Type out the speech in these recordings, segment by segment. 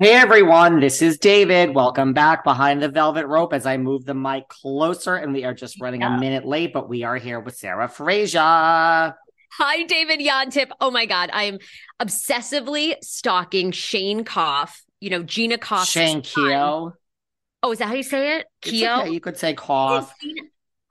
Hey everyone, this is David. Welcome back behind the velvet rope as I move the mic closer, and we are just running Yeah. a minute late, but we are here with Sarah Fraser. Hi, David Yontef. Oh my God, I am obsessively stalking Shane Koff. You know, Gina Koff. Shane. Keo. Oh, is that how you say it? Keo. okay, You could say cough.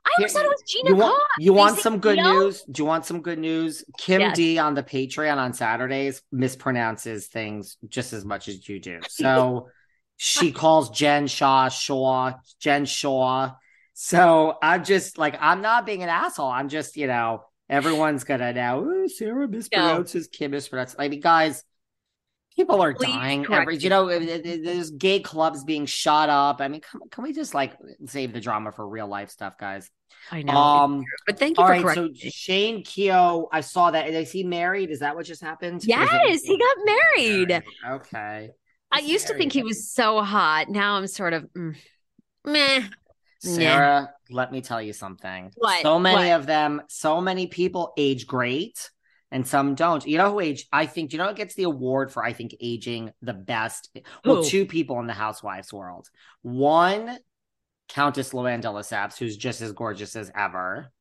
I always thought it was Gina You want, you want some good news? Do you want some good news? Kim Yes. D on the Patreon on Saturdays mispronounces things just as much as you do. So she calls Jen Shaw Shaw, Jen Shaw. So I'm just like, I'm not being an asshole. I'm just, you know, everyone's gonna now, "Oh, Sarah mispronounces Kim mispronounces. I mean, guys, people are Please dying. Every, you know, there- there- there's gay clubs being shot up. I mean, come, can we just like save the drama for real life stuff, guys? I know. Um, but thank you all for right, so correcting me. Shane Keough, I saw that. Is he married? Is that what just happened? Is it- Yes, he got married. Okay. I used to think he was so hot. Now I'm sort of mm, meh. Sarah, let me tell you something. What? So many What? of them, so many people age great and some don't. You know who age? I think, you know, who gets the award for, I think, aging the best. Well, two people in the housewives world. One, Countess Luann de Lesseps, who's just as gorgeous as ever.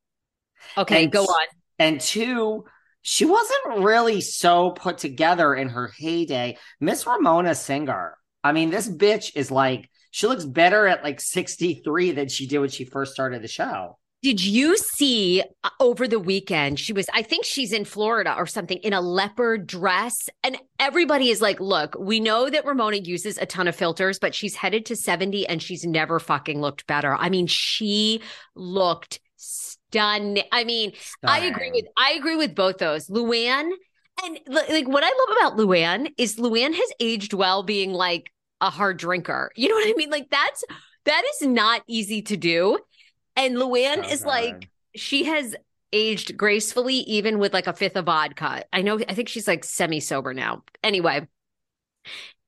Okay, And go on. And two, she wasn't really so put together in her heyday. Miss Ramona Singer. I mean, this bitch is like, she looks better at like 63 than she did when she first started the show. Did you see uh, over the weekend? She was, I think she's in Florida or something in a leopard dress. And everybody is like, look, we know that Ramona uses a ton of filters, but she's headed to 70 and she's never fucking looked better. I mean, she looked stunning. I mean, I agree with I agree with both those. Luann and like what I love about Luann is Luann has aged well being like a hard drinker. You know what I mean? Like that's that is not easy to do. And Luann is like she has aged gracefully even with like a fifth of vodka. I know I think she's like semi sober now. Anyway.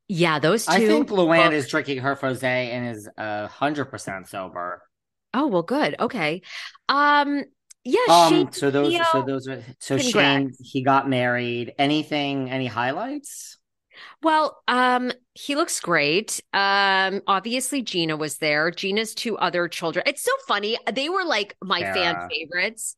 Yeah, those two. I think Luann look- is drinking her Fose and is a hundred percent sober. Oh, well good. Okay. Um yeah, Um, Shane so those, Keo- so those are so Congrats. Shane he got married. Anything? Any highlights? Well, um, he looks great. Um, obviously Gina was there. Gina's two other children. It's so funny. They were like my fan favorites.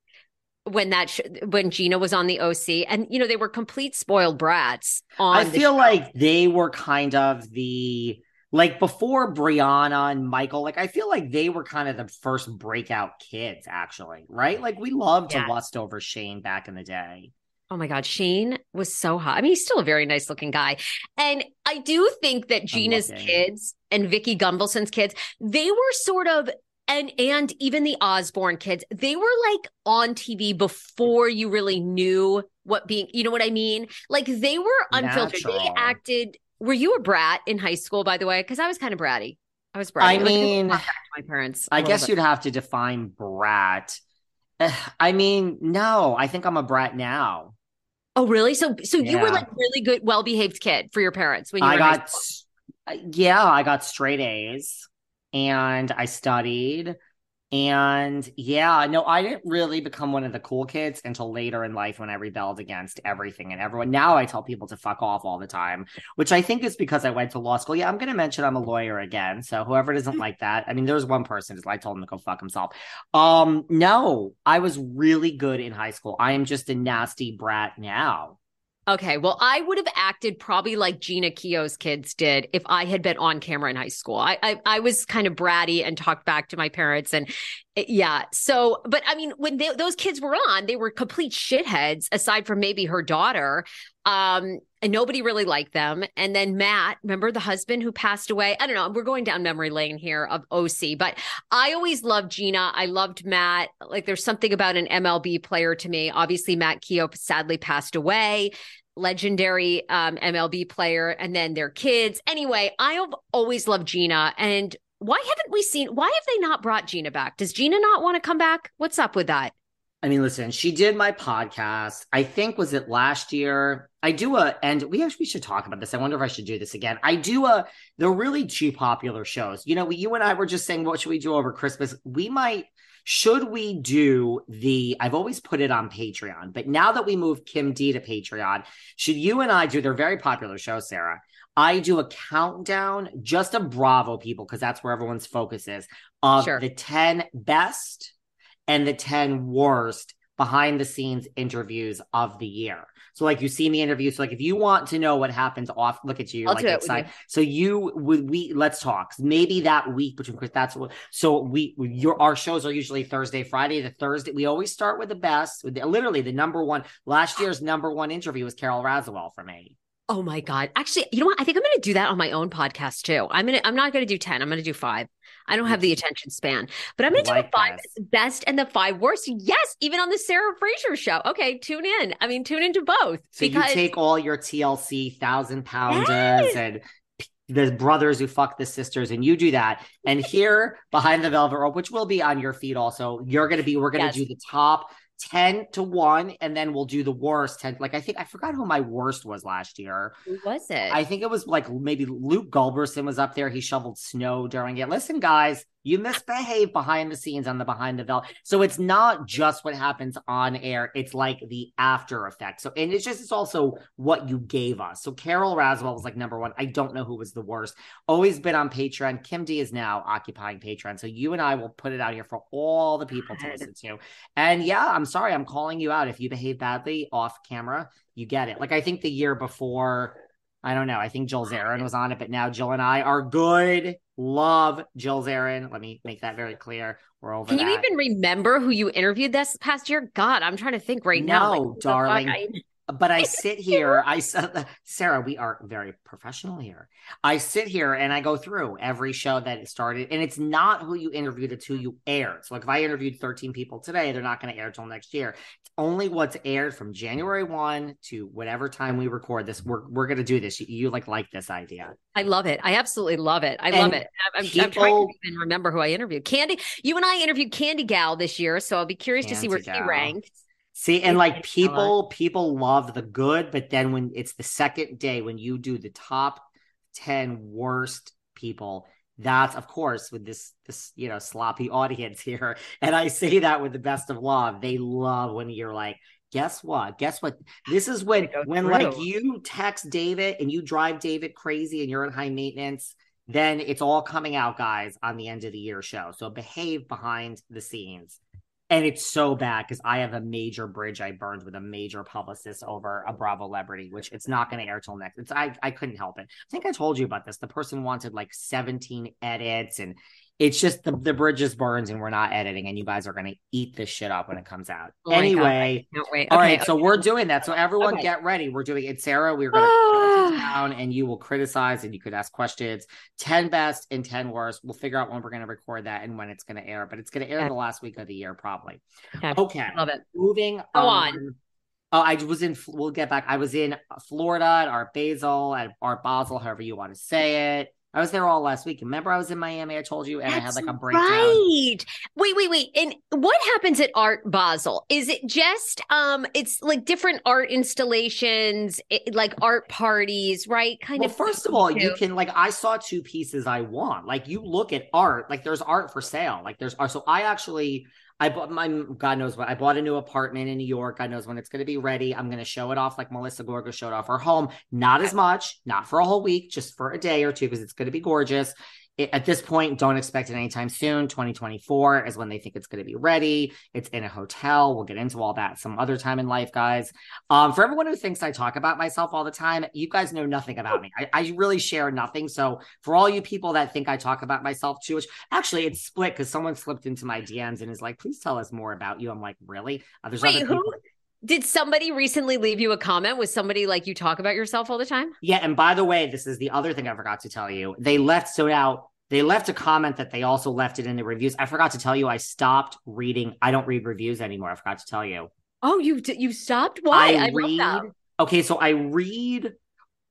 when that sh- when Gina was on the OC, and you know they were complete spoiled brats. On I feel like they were kind of the like before Brianna and Michael, like I feel like they were kind of the first breakout kids, actually, right? Like we loved to Yes. lust over Shane back in the day. Oh my God, Shane was so hot. I mean, he's still a very nice looking guy. And I do think that Gina's kids and Vicki Gunvalson's kids, they were sort of and and even the Osbourne kids, they were like on TV before you really knew what being, you know what I mean? Like they were unfiltered. They acted. Were you a brat in high school, by the way? Because I was kind of bratty. I was bratty. I Like, mean, talk back to my parents. I guess bit. you'd have to define brat. I mean, no, I think I'm a brat now. Oh, really? So so you were like really good, well behaved kid for your parents when you were I got, uh, yeah, I got straight A's and I studied. And yeah, no, I didn't really become one of the cool kids until later in life when I rebelled against everything and everyone. Now I tell people to fuck off all the time, which I think is because I went to law school. Yeah, I'm going to mention I'm a lawyer again. So whoever doesn't like that, I mean, there's one person, I told him to go fuck himself. Um, no, I was really good in high school. I am just a nasty brat now. Okay, well, I would have acted probably like Gina Keough's kids did if I had been on camera in high school. I I, I was kind of bratty and talked back to my parents, and eh, yeah. So, but I mean, when they, those kids were on, they were complete shitheads. Aside from maybe her daughter, um, and nobody really liked them. And then Matt, remember the husband who passed away? I don't know. We're going down memory lane here of OC, but I always loved Gina. I loved Matt. Like, there's something about an MLB player to me. Obviously, Matt Keough sadly passed away legendary um, MLB player, and then their kids. Anyway, I have always loved Gina. And why haven't we seen, why have they not brought Gina back? Does Gina not want to come back? What's up with that? I mean, listen, she did my podcast. I think was it last year. I do a, and we actually should talk about this. I wonder if I should do this again. I do a. They're really two popular shows. You know, you and I were just saying, what should we do over Christmas? We might. Should we do the? I've always put it on Patreon, but now that we moved Kim D to Patreon, should you and I do? They're very popular shows, Sarah. I do a countdown, just a Bravo people, because that's where everyone's focus is of Sure. the ten best and the 10 worst behind the scenes interviews of the year. So like you see me interview. So like if you want to know what happens off, look at you, I'll like do it with excited. So you would we let's talk. Maybe that week between Chris, that's what so we your our shows are usually Thursday, Friday. The Thursday, we always start with the best, with the, literally the number one. Last year's number one interview was Carole Radziwill for me. Oh my God. Actually, you know what? I think I'm going to do that on my own podcast too. I'm going to, I'm not going to do 10. I'm going to do five. I don't have the attention span, but I'm going to do the five this. best and the five worst. Yes. Even on the Sarah Fraser show. Okay. Tune in. I mean, tune into both So you take all your TLC thousand pounders Yes. and the brothers who fuck the sisters, and you do that. And here behind the velvet rope, which will be on your feed also, you're gonna be. We're gonna Yes. do the top ten to one, and then we'll do the worst ten. Like I think I forgot who my worst was last year. Who was it? I think it was like maybe Luke Gulbranson was up there. He shoveled snow during it. Listen, guys, you misbehave behind the scenes on the behind the veil. So it's not just what happens on air. It's like the after effect. So and it's just it's also what you gave us. So Carole Radziwill was like number one. I don't know who was the worst. Always been on Patreon. Kim D is now occupying Patreon. So you and I will put it out here for all the people to listen to. And yeah, I'm sorry, I'm calling you out. If you behave badly off camera, you get it. Like I think the year before, I don't know. I think Jill Zarin was on it, but now Jill and I are good. Love Jill Zarin. Let me make that very clear. We're over Can that. you even remember who you interviewed this past year? God, I'm trying to think right now. No, who the fuck darling. I- but I sit here. I s- uh, Sarah, we are very professional here. I sit here and I go through every show that it started, and it's not who you interviewed; it's who you aired. So, like, if I interviewed thirteen people today, they're not going to air till next year. It's only what's aired from January one to whatever time we record this. We're we're going to do this. You, you like like this idea? I love it. I absolutely love it. I love it. I'm, I'm, I'm trying to even remember who I interviewed. Candy, you and I interviewed Candy Gal this year, so I'll be curious to see where Candy she Gal. ranked. See, and like people, people love the good, but then when it's the second day when you do the top 10 worst people, that's of course with this this you know sloppy audience here. And I say that with the best of love. They love when you're like, guess what? Guess what? This is when when like you text David and you drive David crazy and you're in high maintenance. Then it's all coming out, guys, on the end of the year show. So behave behind the scenes. And it's so bad because I have a major bridge I burned with a major publicist over a Bravo celebrity, which it's not going to air till next. It's I I couldn't help it. I think I told you about this. The person wanted like 17 edits, and it's just the the bridge is burns, and we're not editing, and you guys are going to eat this shit up when it comes out. Oh God, anyway, wait. all Okay, right, so we're doing that. So everyone Okay. get ready. We're doing it. Sarah, we're going to ah. down and you will criticize and you could ask questions. 10 best and 10 worst. We'll figure out when we're going to record that and when it's going to air, but it's going to air the last week of the year, probably. Okay. Okay. Love it. Moving Go on. Oh, I was in, we'll get back. I was in Florida at Art Basel, at Art Basel, however you want to say it. I was there all last week. Remember, I was in Miami. I told you, and I had like a breakdown. Right. Wait, wait, wait. And what happens at Art Basel? Is it just um it's like different art installations, it, like art parties, right? Kind well, of first of all, you can like I saw two pieces I want. Like you look at art, like there's art for sale. Like there's art. So I actually I bought my God knows what I bought a new apartment in New York. God knows when it's gonna be ready. I'm gonna show it off like Melissa Gorga showed off her home. Not as much, not for a whole week, just for a day or two, because it's gonna be gorgeous. It- at this point, don't expect it anytime soon. 2024 is when they think it's going to be ready. It's in a hotel. We'll get into all that some other time in life, guys. Um, for everyone who thinks I talk about myself all the time, you guys know nothing about me. I, I really share nothing. So for all you people that think I talk about myself too much, actually it's split because someone slipped into my DMs and is like, please tell us more about you. I'm like, really? Uh, there's Wait, other who people- did somebody recently leave you a comment? with somebody like you talk about yourself all the time? Yeah, and by the way, this is the other thing I forgot to tell you. They left so now they left a comment that they also left it in the reviews. I forgot to tell you I stopped reading. I don't read reviews anymore. I forgot to tell you. Oh, you you stopped? Why? I, I, read. Okay, so I read.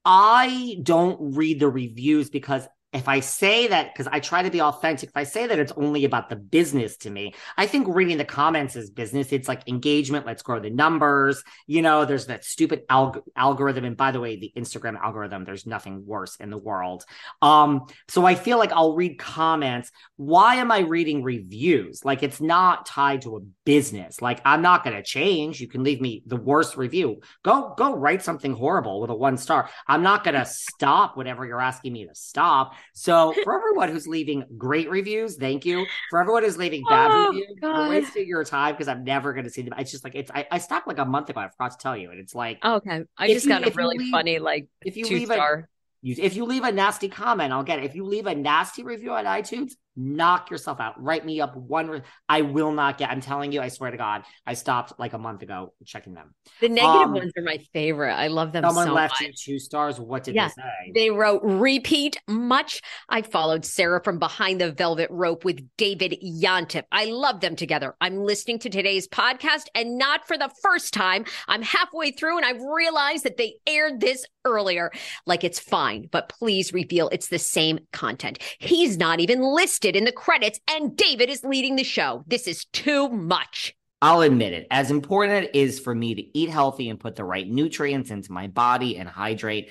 I don't read the reviews because if I say that, because I try to be authentic, if I say that it's only about the business to me, I think reading the comments is business. It's like engagement. Let's grow the numbers. You know, there's that stupid alg- algorithm. And by the way, the Instagram algorithm, there's nothing worse in the world. Um, so I feel like I'll read comments. Why am I reading reviews? Like it's not tied to a business. Like I'm not going to change. You can leave me the worst review. Go, go write something horrible with a one star. I'm not going to stop whatever you're asking me to stop. So for everyone who's leaving great reviews, thank you. For everyone who's leaving bad Oh, reviews, you're wasting your time because I'm never going to see them. It's just like it's. I, I stopped like a month ago. I forgot to tell you, and it's like Oh, okay. I just you- got a really leave- funny like if you leave a star. you, if you leave a nasty comment, I'll get it. If you leave a nasty review on iTunes, knock yourself out. Write me up one. Re- I will not get. I'm telling you. I swear to God, I stopped like a month ago checking them. The negative um, ones are my favorite. I love them Someone so left much. you two stars. What did Yeah. they say? They wrote repeat much. I followed Sarah from behind the velvet rope with David Yontef. I love them together. I'm listening to today's podcast and not for the first time. I'm halfway through and I've realized that they aired this earlier. Like it's fine, but please reveal it's the same content. He's not even listed in the credits and David is leading the show. This is too much. I'll admit it. As important as it is for me to eat healthy and put the right nutrients into my body and hydrate,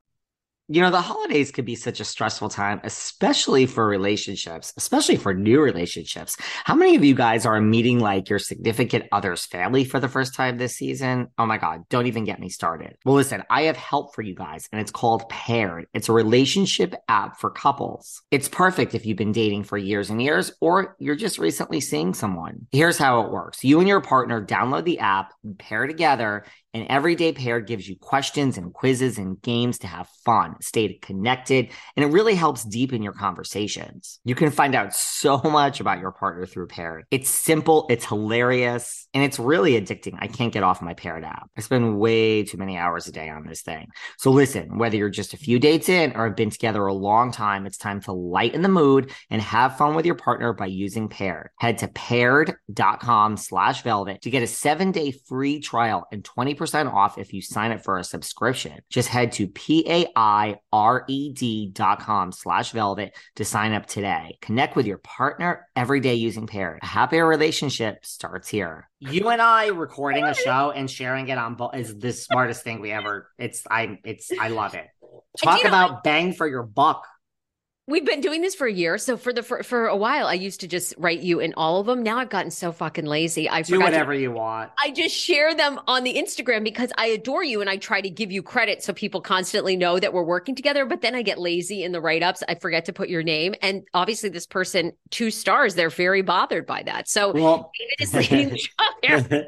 You know, the holidays could be such a stressful time, especially for relationships, especially for new relationships. How many of you guys are meeting like your significant other's family for the first time this season? Oh my God, don't even get me started. Well, listen, I have help for you guys, and it's called Paired. It's a relationship app for couples. It's perfect if you've been dating for years and years, or you're just recently seeing someone. Here's how it works you and your partner download the app, pair together And Everyday Paired gives you questions and quizzes and games to have fun, stay connected, and it really helps deepen your conversations. You can find out so much about your partner through Paired. It's simple, it's hilarious, and it's really addicting. I can't get off my Paired app. I spend way too many hours a day on this thing. So listen, whether you're just a few dates in or have been together a long time, it's time to lighten the mood and have fun with your partner by using Paired. Head to paired.com slash velvet to get a seven day free trial and 20% off if you sign up for a subscription. Just head to P-A-I-R-E-D dot com slash velvet to sign up today. Connect with your partner every day using Paired. A happier relationship starts here. You and I recording a show and sharing it on both is the smartest thing we ever. It's I it's I love it. Talk about bang for your buck. We've been doing this for a year. So for the for, for a while, I used to just write you in all of them. Now I've gotten so fucking lazy. I do whatever to, you want. I just share them on the Instagram because I adore you and I try to give you credit so people constantly know that we're working together. But then I get lazy in the write ups. I forget to put your name. And obviously, this person two stars. They're very bothered by that. So well, David is leading the show.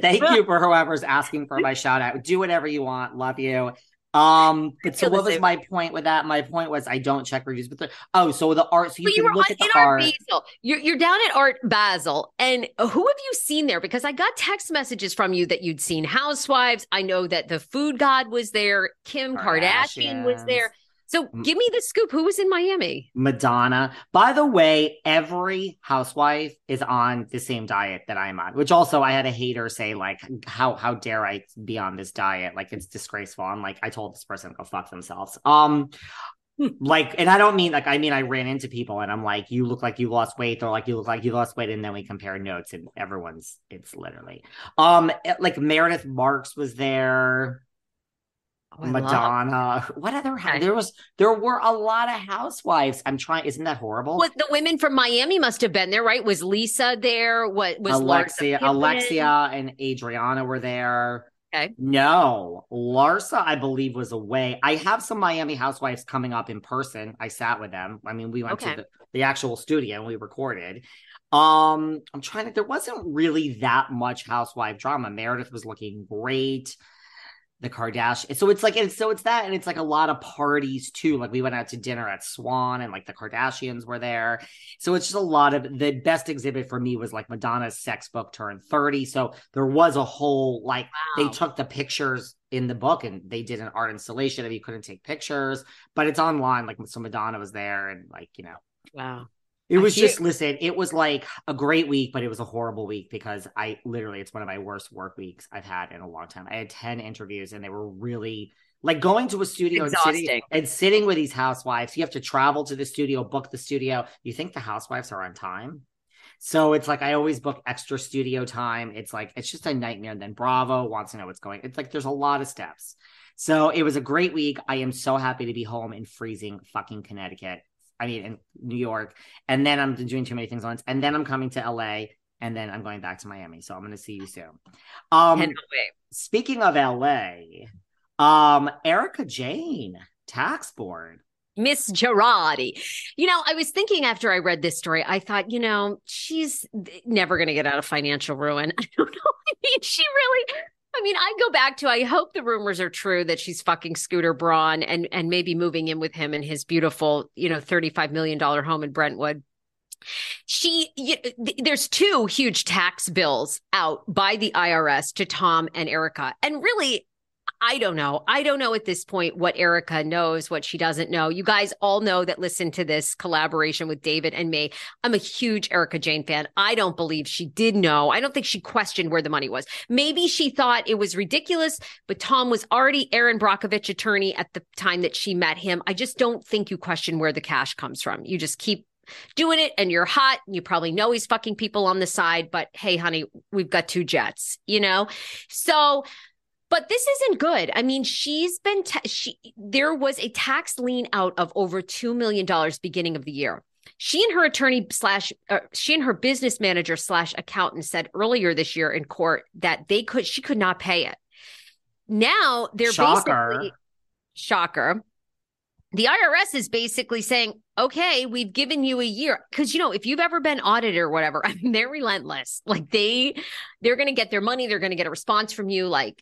Thank you for whoever's asking for my shout out. Do whatever you want. Love you. Um, but so what was my point with that? My point was I don't check reviews, but the, oh, so the art, so you you look at the art. Basel. You're you're down at Art Basel, and who have you seen there? Because I got text messages from you that you'd seen Housewives. I know that the Food God was there, Kim Kardashian was there. So give me the scoop. Who was in Miami? Madonna. By the way, every housewife is on the same diet that I'm on, which also I had a hater say, like, how how dare I be on this diet? Like it's disgraceful. I'm like, I told this person to go fuck themselves. Um like and i don't mean like i mean i ran into people and i'm like you look like you lost weight or like you look like you lost weight and then we compare notes and everyone's it's literally um like meredith marks was there Oh, Madonna. What other? There was there were a lot of housewives. I'm trying. Isn't that horrible? What the women from Miami must have been there, right? Was Lisa there? What was Alexia? Alexia and Adriana were there. Okay. No, Larsa, I believe, was away. I have some Miami housewives coming up in person. I sat with them. I mean, we went okay. to the, the actual studio and we recorded. Um, I'm trying to. There wasn't really that much housewife drama. Meredith was looking great the Kardashians. So it's like it's so it's that and it's like a lot of parties too. Like we went out to dinner at Swan and like the Kardashians were there. So it's just a lot of the best exhibit for me was like Madonna's sex book turned 30. So there was a whole like wow. they took the pictures in the book and they did an art installation of you couldn't take pictures, but it's online. Like so Madonna was there and like, you know. Wow. It was just listen, it was like a great week, but it was a horrible week because I literally it's one of my worst work weeks I've had in a long time. I had 10 interviews and they were really like going to a studio and sitting, and sitting with these housewives. You have to travel to the studio, book the studio. You think the housewives are on time? So it's like I always book extra studio time. It's like it's just a nightmare. And then Bravo wants to know what's going. It's like there's a lot of steps. So it was a great week. I am so happy to be home in freezing fucking Connecticut. I mean, in New York, and then I'm doing too many things once, and then I'm coming to LA, and then I'm going back to Miami. So I'm going to see you soon. Um, speaking of LA, um, Erika Jayne, tax board. Miss Girardi. You know, I was thinking after I read this story, I thought, you know, she's never going to get out of financial ruin. I don't know. I mean, she really, I mean, I go back to I hope the rumors are true that she's fucking Scooter Braun and and maybe moving in with him in his beautiful, you know, $35 million home in Brentwood. She you, there's two huge tax bills out by the IRS to Tom and Erika. And really I don't know. I don't know at this point what Erika knows, what she doesn't know. You guys all know that listen to this collaboration with David and me. I'm a huge Erika Jayne fan. I don't believe she did know. I don't think she questioned where the money was. Maybe she thought it was ridiculous, but Tom was already Erin Brockovich attorney at the time that she met him. I just don't think you question where the cash comes from. You just keep doing it and you're hot. and You probably know he's fucking people on the side, but hey, honey, we've got two jets, you know? So but this isn't good. I mean, she's been ta- she there was a tax lien out of over 2 million dollars beginning of the year. She and her attorney slash uh, she and her business manager slash accountant said earlier this year in court that they could she could not pay it. Now they're shocker. basically shocker. The IRS is basically saying, okay, we've given you a year. Cause you know, if you've ever been audited or whatever, I mean, they're relentless. Like they, they're going to get their money. They're going to get a response from you. Like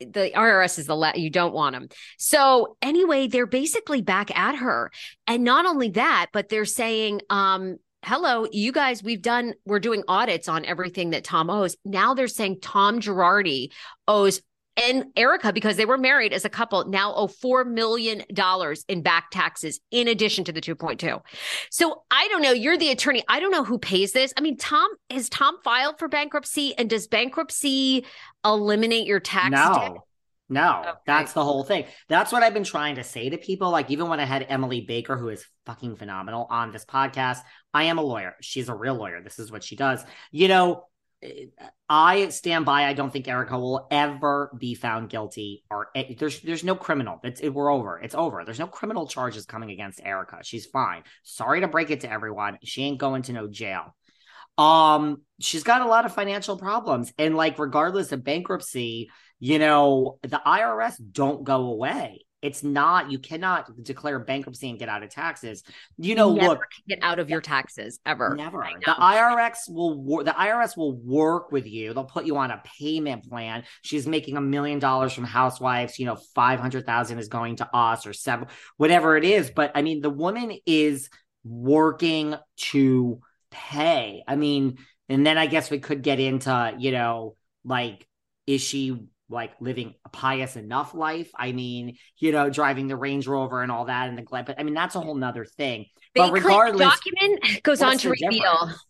the IRS is the la- you don't want them. So anyway, they're basically back at her, and not only that, but they're saying, um, "Hello, you guys, we've done, we're doing audits on everything that Tom owes." Now they're saying Tom Girardi owes and Erika, because they were married as a couple, now owe $4 million in back taxes in addition to the 2.2. So I don't know. You're the attorney. I don't know who pays this. I mean, Tom, has Tom filed for bankruptcy? And does bankruptcy eliminate your tax no. debt? No, Okay. that's the whole thing. That's what I've been trying to say to people. Like, even when I had Emily Baker, who is fucking phenomenal on this podcast, I am a lawyer. She's a real lawyer. This is what she does. You know, I stand by. I don't think Erika will ever be found guilty, or eh, there's there's no criminal. It's it, we're over. It's over. There's no criminal charges coming against Erika. She's fine. Sorry to break it to everyone. She ain't going to no jail. Um, she's got a lot of financial problems, and like regardless of bankruptcy, you know the IRS don't go away. It's not. You cannot declare bankruptcy and get out of taxes. You know, Never look, get out of your taxes ever. Never. The. IRS will wor- the IRS will work with you. They'll put you on a payment plan. She's making a million dollars from housewives. You know, five hundred thousand is going to us or seven, whatever it is. But I mean, the woman is working to pay. I mean, and then I guess we could get into you know, like, is she like living a pious enough life? I mean, you know, driving the Range Rover and all that and the glad. But I mean, that's a whole nother thing. But but regardless, document goes on to reveal difference?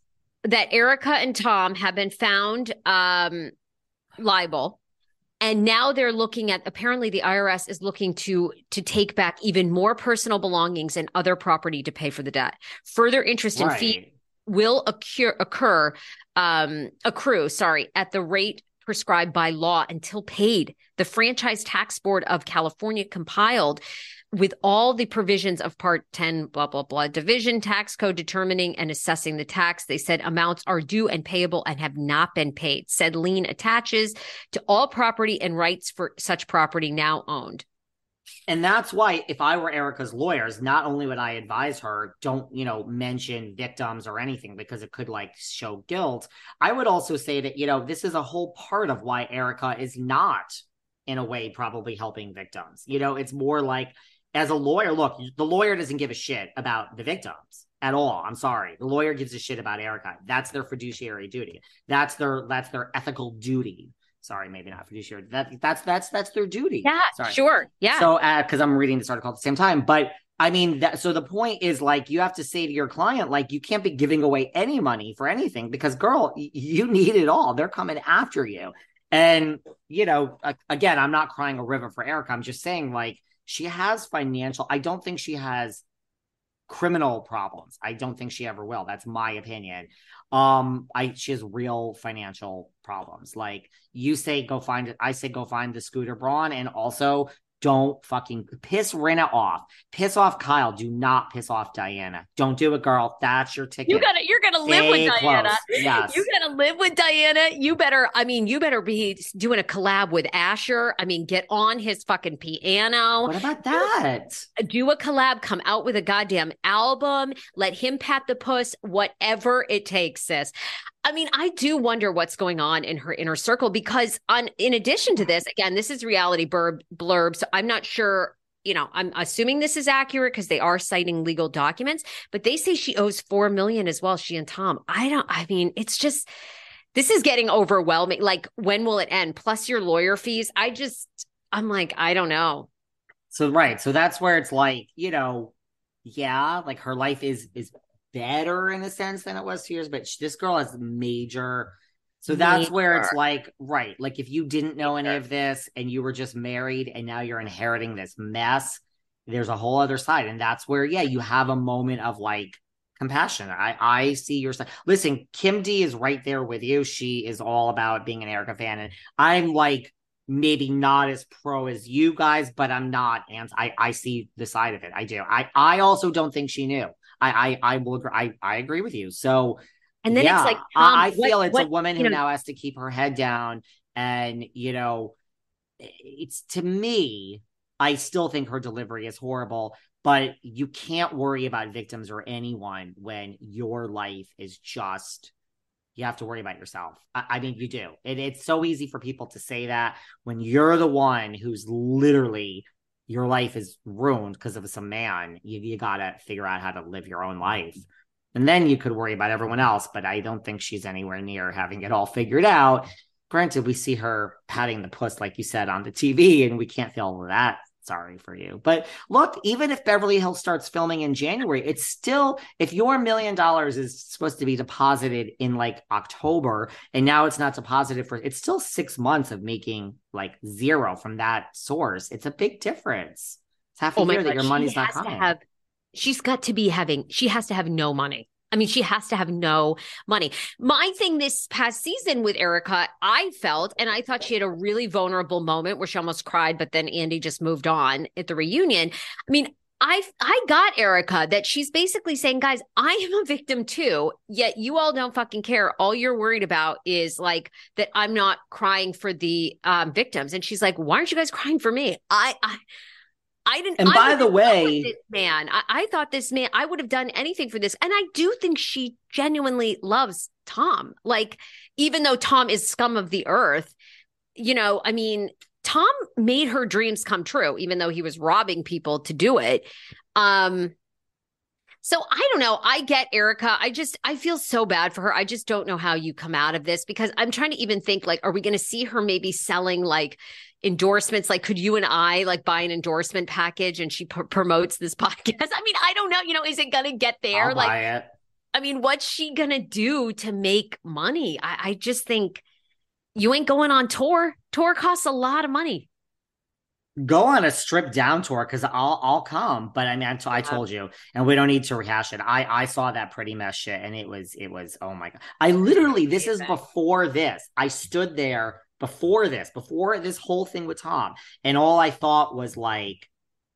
that Erika and Tom have been found um, liable. And now they're looking at apparently the IRS is looking to to take back even more personal belongings and other property to pay for the debt. Further interest and fee will occur occur um accrue sorry at the rate prescribed by law until paid. The franchise tax board of california compiled with all the provisions of part 10 blah blah blah division tax code determining and assessing the tax. They said amounts are due and payable and have not been paid. Said lien attaches to all property and rights for such property now owned And that's why, if I were Erika's lawyers, not only would I advise her, don't, you know, mention victims or anything because it could like show guilt. I would also say that, you know, this is a whole part of why Erika is not, in a way, probably helping victims. You know, it's more like, as a lawyer, look, the lawyer doesn't give a shit about the victims at all. I'm sorry. The lawyer gives a shit about Erika. That's their fiduciary duty. That's their that's their ethical duty. Sorry, maybe not fiduciary. That that's that's that's their duty. yeah Sorry. sure yeah So, uh, because I'm reading this article at the same time, but I mean, that, so the point is like you have to say to your client, like you can't be giving away any money for anything because, girl, y- you need it all. They're coming after you, and you know, again, I'm not crying a river for Erika. I'm just saying, like she has financial. I don't think she has criminal problems. I don't think she ever will. That's my opinion. Um, I she has real financial problems. Like you say, go find it. I say, go find the scooter braun, and also don't fucking piss Rinna off. Piss off Kyle. Do not piss off Diana. Don't do it, girl. That's your ticket. you gotta you're gonna live with diana close. Yes. You gotta live with Diana. You better, I mean, you better be doing a collab with Asher. I mean, get on his fucking piano, what about that? do a collab, come out with a goddamn album, let him pat the puss, whatever it takes, sis. I mean, I do wonder what's going on in her inner circle because on in addition to this, again, this is reality burb blurb. So I'm not sure, you know, I'm assuming this is accurate because they are citing legal documents, but they say she owes four million as well, she and Tom. I don't I mean, it's just this is getting overwhelming. Like, when will it end? Plus your lawyer fees. I just I'm like, I don't know. So right, so that's where it's like, you know, yeah, like her life is is better in a sense than it was two years, but sh- this girl has major. So that's where it's like, right, like if you didn't know any of this and you were just married and now you're inheriting this mess, there's a whole other side, and that's where, yeah, you have a moment of like compassion. I I see your side. Listen, Kim D is right there with you. She is all about being an Erika fan, and I'm like maybe not as pro as you guys, but I'm not and I, I see the side of it. I do. I, I also don't think she knew. I I, I will agree I, I agree with you. So And then yeah, it's like, I, um, what- feel it's what- a woman who know- now has to keep her head down and you know it's to me, I still think her delivery is horrible, but you can't worry about victims or anyone when your life is just you have to worry about yourself. I, I mean, you do. It, it's so easy for people to say that when you're the one who's literally your life is ruined because of some man. You, you got to figure out how to live your own life. And then you could worry about everyone else. But I don't think she's anywhere near having it all figured out. Granted, we see her patting the puss, like you said, on the TV, and we can't feel that sorry for you. But look, even if Beverly Hills starts filming in January, it's still if your million dollars is supposed to be deposited in like October and now it's not deposited for it's still 6 months of making like zero from that source. It's a big difference. It's half a oh year God, that your money's not coming. Have, she's got to be having she has to have no money. I mean, she has to have no money. My thing this past season with Erika, I felt, and I thought she had a really vulnerable moment where she almost cried, but then Andy just moved on at the reunion. I mean, I I got Erika that she's basically saying, guys, I am a victim too. Yet you all don't fucking care. All you're worried about is like that I'm not crying for the um, victims. And she's like, why aren't you guys crying for me? I I I didn't. And by the way, man, I, I thought this man, I would have done anything for this, and I do think she genuinely loves Tom. Like, even though Tom is scum of the earth, you know, I mean, Tom made her dreams come true, even though he was robbing people to do it. Um, so I don't know. I get Erika. I just I feel so bad for her. I just don't know how you come out of this because I'm trying to even think like, are we going to see her maybe selling like endorsements? Like, could you and I like buy an endorsement package and she p- promotes this podcast? I mean, I don't know. You know, is it to get there? I'll like, I mean, what's she to do to make money? I, I just think you ain't going on tour. Tour costs a lot of money go on a strip down tour because I'll I'll come. But I mean, I, t- I told you, and we don't need to rehash it. I I saw that pretty mess shit, and it was it was oh my god. I literally this is before this. I stood there before this, before this whole thing with Tom, and all I thought was like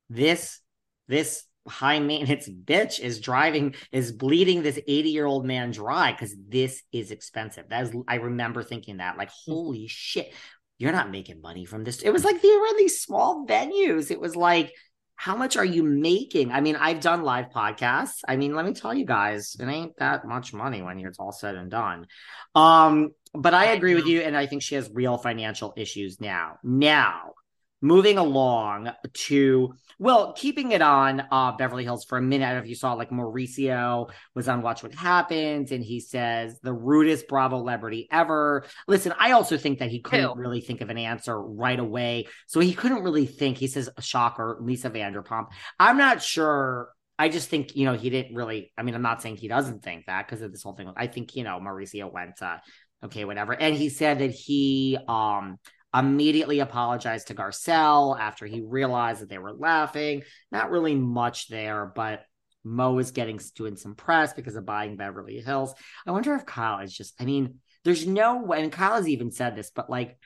this this high maintenance bitch is driving is bleeding this 80 year old man dry because this is expensive that is i remember thinking that like hmm. holy shit you're not making money from this. It was like they were in these small venues. It was like, how much are you making? I mean, I've done live podcasts. I mean, let me tell you guys, it ain't that much money when it's all said and done. Um, but I agree with you, and I think she has real financial issues now. Now, moving along to well keeping it on uh beverly hills for a minute I don't know if you saw like mauricio was on watch what happens and he says the rudest bravo celebrity ever listen i also think that he couldn't Ew. really think of an answer right away so he couldn't really think he says a shocker lisa vanderpump i'm not sure I just think, you know, he didn't really. I mean, I'm not saying he doesn't think that because of this whole thing. I think, you know, Mauricio went, uh, okay, whatever. And he said that he um immediately apologized to Garcelle after he realized that they were laughing. Not really much there, but Mo is getting doing some press because of buying Beverly Hills. I wonder if Kyle is just, I mean, there's no way, and Kyle has even said this, but like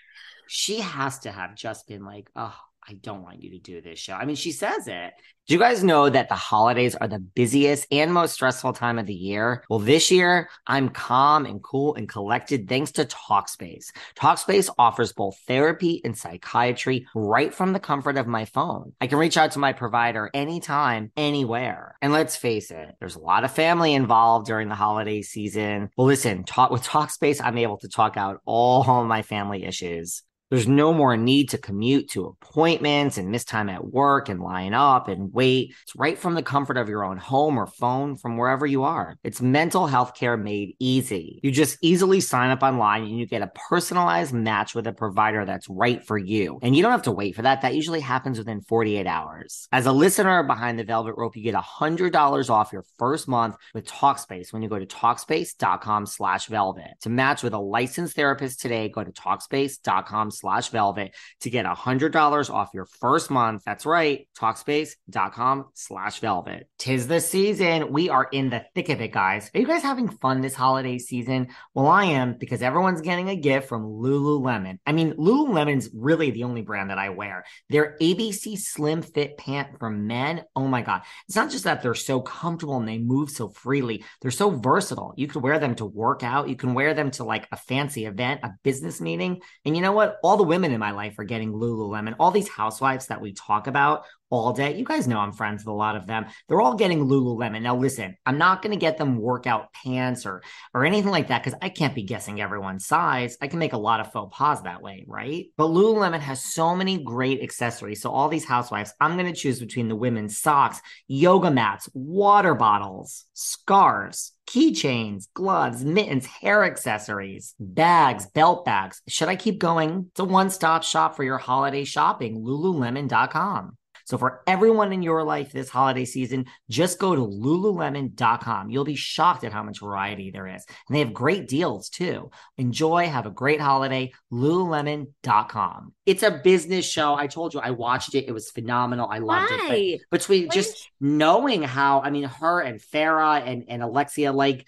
she has to have just been like, oh, I don't want you to do this show. I mean, she says it. Do you guys know that the holidays are the busiest and most stressful time of the year? Well, this year, I'm calm and cool and collected thanks to Talkspace. Talkspace offers both therapy and psychiatry right from the comfort of my phone. I can reach out to my provider anytime, anywhere. And let's face it, there's a lot of family involved during the holiday season. Well, listen, talk with Talkspace, I'm able to talk out all my family issues. There's no more need to commute to appointments and miss time at work and line up and wait. It's right from the comfort of your own home or phone from wherever you are. It's mental health care made easy. You just easily sign up online and you get a personalized match with a provider that's right for you. And you don't have to wait for that. That usually happens within 48 hours. As a listener behind the Velvet Rope, you get $100 off your first month with Talkspace when you go to Talkspace.com slash velvet. To match with a licensed therapist today, go to Talkspace.com slash velvet to get a hundred dollars off your first month. That's right. Talkspace.com slash velvet. Tis the season. We are in the thick of it, guys. Are you guys having fun this holiday season? Well, I am because everyone's getting a gift from Lululemon. I mean, Lululemon's really the only brand that I wear. Their ABC Slim Fit pant for men. Oh my God. It's not just that they're so comfortable and they move so freely. They're so versatile. You can wear them to work out. You can wear them to like a fancy event, a business meeting. And you know what? All all the women in my life are getting Lululemon. All these housewives that we talk about all day. You guys know I'm friends with a lot of them. They're all getting Lululemon. Now, listen, I'm not going to get them workout pants or or anything like that because I can't be guessing everyone's size. I can make a lot of faux pas that way, right? But Lululemon has so many great accessories. So all these housewives, I'm going to choose between the women's socks, yoga mats, water bottles, scarves, keychains, gloves, mittens, hair accessories, bags, belt bags. Should I keep going? It's a one stop shop for your holiday shopping. Lululemon.com. So for everyone in your life this holiday season, just go to lululemon.com. You'll be shocked at how much variety there is. And they have great deals too. Enjoy, have a great holiday. lululemon.com. It's a business show. I told you I watched it. It was phenomenal. I loved Why? it. But between Why just knowing how, I mean, her and Farrah and, and Alexia, like,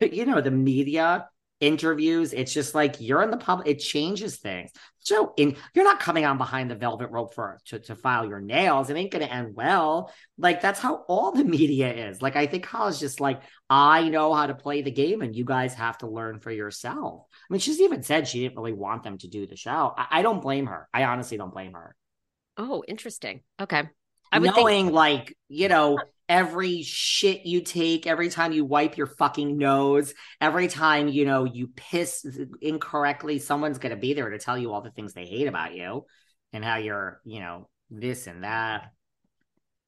you know, the media interviews, it's just like you're in the public, it changes things. So in you're not coming on behind the velvet rope for to, to file your nails. It ain't gonna end well. Like that's how all the media is. Like I think Holly's just like, I know how to play the game and you guys have to learn for yourself. I mean, she's even said she didn't really want them to do the show. I, I don't blame her. I honestly don't blame her. Oh, interesting. Okay. I would Knowing think like, you know, every shit you take, every time you wipe your fucking nose, every time, you know, you piss incorrectly, someone's going to be there to tell you all the things they hate about you and how you're, you know, this and that.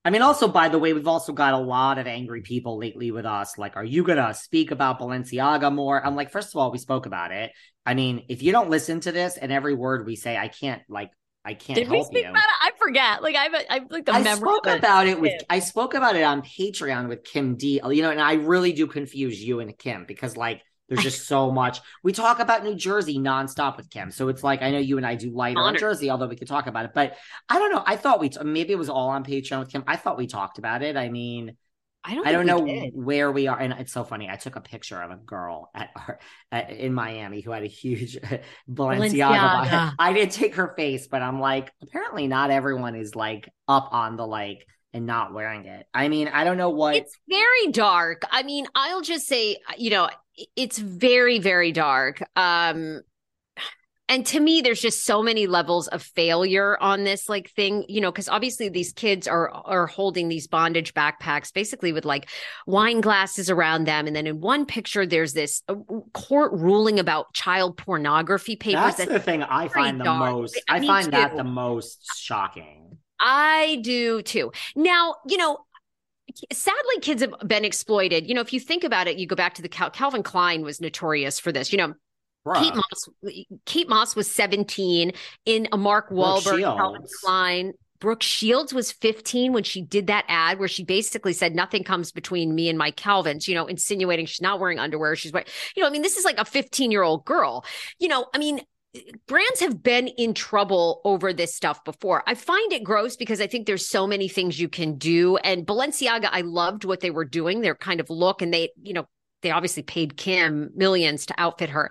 I mean, also, by the way, we've also got a lot of angry people lately with us. Like, are you going to speak about Balenciaga more? I'm like, first of all, we spoke about it. I mean, if you don't listen to this and every word we say, I can't, like, I can't did we speak you. about it? I forget. Like I've I've like the I memory. spoke about it with. I spoke about it on Patreon with Kim D. You know, and I really do confuse you and Kim because like there's just so much. We talk about New Jersey nonstop with Kim, so it's like I know you and I do lighter on Jersey, although we could talk about it. But I don't know. I thought we t- maybe it was all on Patreon with Kim. I thought we talked about it. I mean, I don't. I don't know did. where we are, and it's so funny. I took a picture of a girl at, our, at in Miami who had a huge Balenciaga. Balenciaga. I didn't take her face, but I'm like, apparently not everyone is like up on the like and not wearing it. I mean, I don't know what. It's very dark. I mean, I'll just say, you know, it's very, very dark. Um, and to me, there's just so many levels of failure on this like thing, you know, because obviously these kids are are holding these bondage backpacks, basically with like wine glasses around them, and then in one picture, there's this uh, court ruling about child pornography papers. that's the thing I find the dark. most. I- I find that the most shocking. I do too. Now, you know, sadly, kids have been exploited. You know, if you think about it, you go back to the Cal- Calvin Klein was notorious for this. You know, Bruh. Kate Moss, Kate Moss was 17 in a Mark Wahlberg, Calvin Klein. Brooke Shields was 15 when she did that ad where she basically said nothing comes between me and my Calvins, you know, insinuating she's not wearing underwear. She's wearing, you know, I mean, this is like a 15 year old girl. You know, I mean, brands have been in trouble over this stuff before. I find it gross because I think there's so many things you can do. And Balenciaga, I loved what they were doing, their kind of look, and they, you know, they obviously paid Kim millions to outfit her.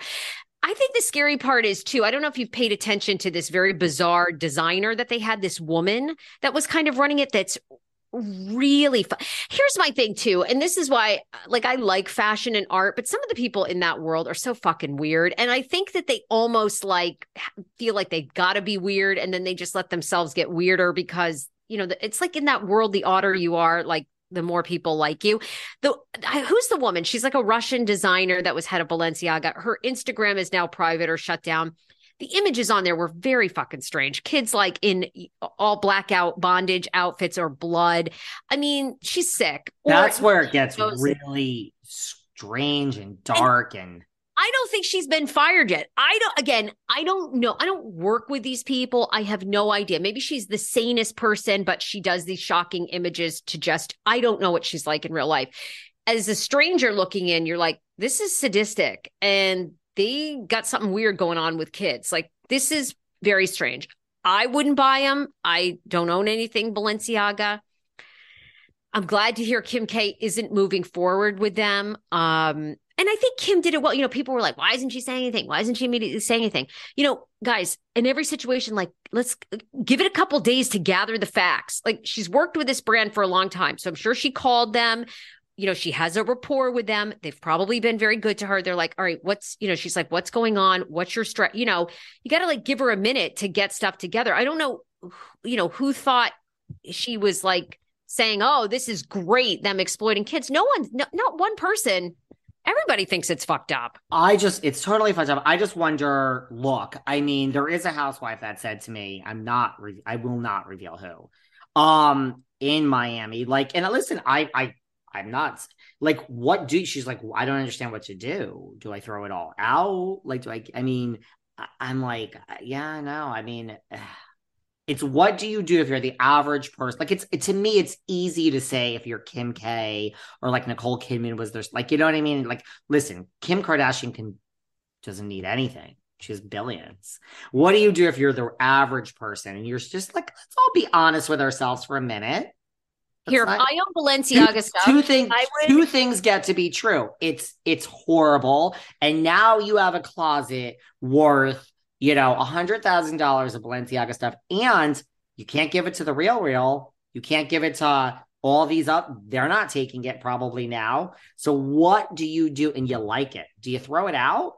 I think the scary part is too. I don't know if you've paid attention to this very bizarre designer that they had, this woman that was kind of running it. That's really fun. Here's my thing too, and this is why, like, I like fashion and art, but some of the people in that world are so fucking weird, and I think that they almost like feel like they got to be weird, and then they just let themselves get weirder because you know it's like in that world, the odder you are, like the more people like you. The who's the woman? She's like a Russian designer that was head of Balenciaga. Her Instagram is now private or shut down. The images on there were very fucking strange. Kids like in all blackout bondage outfits or blood. I mean, she's sick. Or- That's where it gets Those- really strange and dark and. I don't think she's been fired yet. I don't, again, I don't know. I don't work with these people. I have no idea. Maybe she's the sanest person, but she does these shocking images to just, I don't know what she's like in real life. As a stranger looking in, you're like, this is sadistic and they got something weird going on with kids. Like, this is very strange. I wouldn't buy them. I don't own anything Balenciaga. I'm glad to hear Kim K isn't moving forward with them. Um, and I think Kim did it well. You know, people were like, why isn't she saying anything? Why isn't she immediately saying anything? You know, guys, in every situation, like, let's give it a couple days to gather the facts. Like, she's worked with this brand for a long time. So I'm sure she called them. you know, she has a rapport with them. They've probably been very good to her. They're like, all right, what's, you know, she's like, what's going on? What's your stress? You know, you got to like give her a minute to get stuff together. I don't know, you know, who thought she was like saying, oh, this is great, them exploiting kids. No one, no, not one person. Everybody thinks it's fucked up. I just, it's totally fucked up. I just wonder. Look, I mean, there is a housewife that said to me, "I'm not, re- I will not reveal who." Um, in Miami, like, and listen, I, I I'm not like, what do she's like, I don't understand what to do. Do I throw it all out? Like, do I, I mean, I'm like, yeah, no, I mean, it's what do you do if you're the average person? Like, it's it, to me, it's easy to say if you're Kim K or like Nicole Kidman was there's like, you know what I mean? Like, listen, Kim Kardashian can doesn't need anything. She has billions. What do you do if you're the average person and you're just like, let's all be honest with ourselves for a minute? Here, not, I own Balenciaga two, stuff. Two things. Would... Two things get to be true. It's it's horrible, and now you have a closet worth you know a hundred thousand dollars of Balenciaga stuff, and you can't give it to the real real. You can't give it to all these up. They're not taking it probably now. So what do you do? And you like it? Do you throw it out?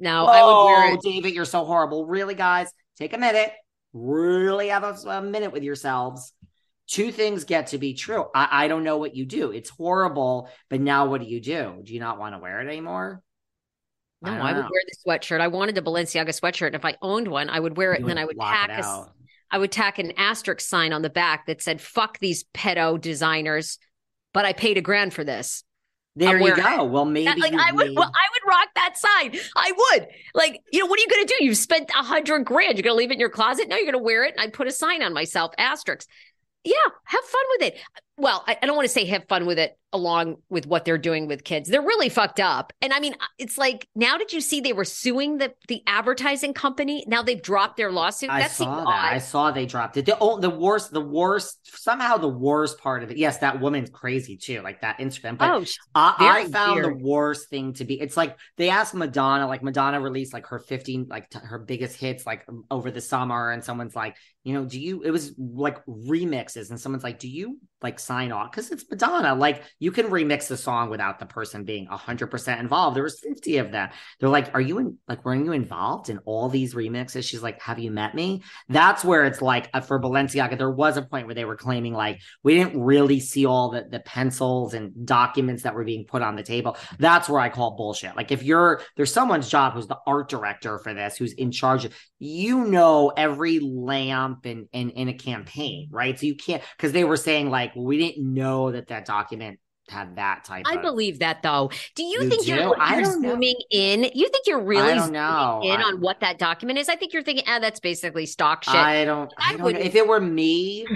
No, I would oh, wear it. David, you're so horrible. Really, guys, take a minute. Really have a, a minute with yourselves two things get to be true. I, I don't know what you do. It's horrible, but now what do you do? Do you not want to wear it anymore? No, I, I would wear the sweatshirt. I wanted a Balenciaga sweatshirt, and if I owned one, I would wear it, you and then I would tack a, I would tack an asterisk sign on the back that said "fuck these pedo designers," but I paid a grand for this. There you go. Well, maybe that, like I would, made... well, I would rock that sign. I would. Like, you know, what are you going to do? You've spent a hundred grand. You're going to leave it in your closet. No, you're going to wear it. And I put a sign on myself, asterisk yeah, have fun with it. Well, I, I don't want to say have fun with it along with what they're doing with kids. They're really fucked up. And I mean, it's like now did you see they were suing the the advertising company? Now they've dropped their lawsuit. I saw that. Odd. I saw they dropped it. The oh, the worst, the worst, somehow the worst part of it. Yes, that woman's crazy too, like that Instagram. But oh, I, I found weird. the worst thing to be. It's like they asked Madonna, like Madonna released like her 15, like t- her biggest hits, like um, over the summer, and someone's like, you know, do you? It was like remixes, and someone's like, do you like sign off because it's Madonna. Like you can remix the song without the person being hundred percent involved. There was fifty of them. They're like, "Are you in? Like, were you involved in all these remixes?" She's like, "Have you met me?" That's where it's like uh, for Balenciaga. There was a point where they were claiming like we didn't really see all the the pencils and documents that were being put on the table. That's where I call bullshit. Like if you're there's someone's job who's the art director for this, who's in charge of, you know, every lamp and in, in, in a campaign, right? So you can't because they were saying like like we didn't know that that document had that type. I of, believe that though. Do you, you think do? you're, you're zooming know. in? You think you're really zooming know. in I, on what that document is? I think you're thinking, ah, that's basically stock shit. I don't. I, I don't know. If it were me,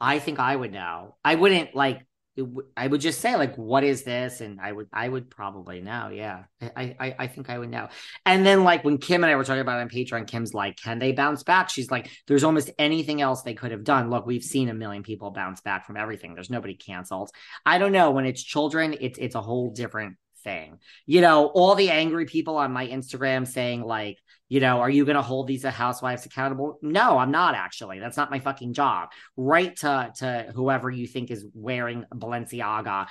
I think I would know. I wouldn't like w- I would just say like, what is this? And I would, I would probably know. Yeah, I, I, I think I would know. And then like when Kim and I were talking about on Patreon, Kim's like, can they bounce back? She's like, there's almost anything else they could have done. Look, we've seen a million people bounce back from everything. There's nobody canceled. I don't know. When it's children, it's it's a whole different thing. You know, all the angry people on my Instagram saying like you know, are you going to hold these housewives accountable? No, I'm not actually. That's not my fucking job. Write to to whoever you think is wearing Balenciaga.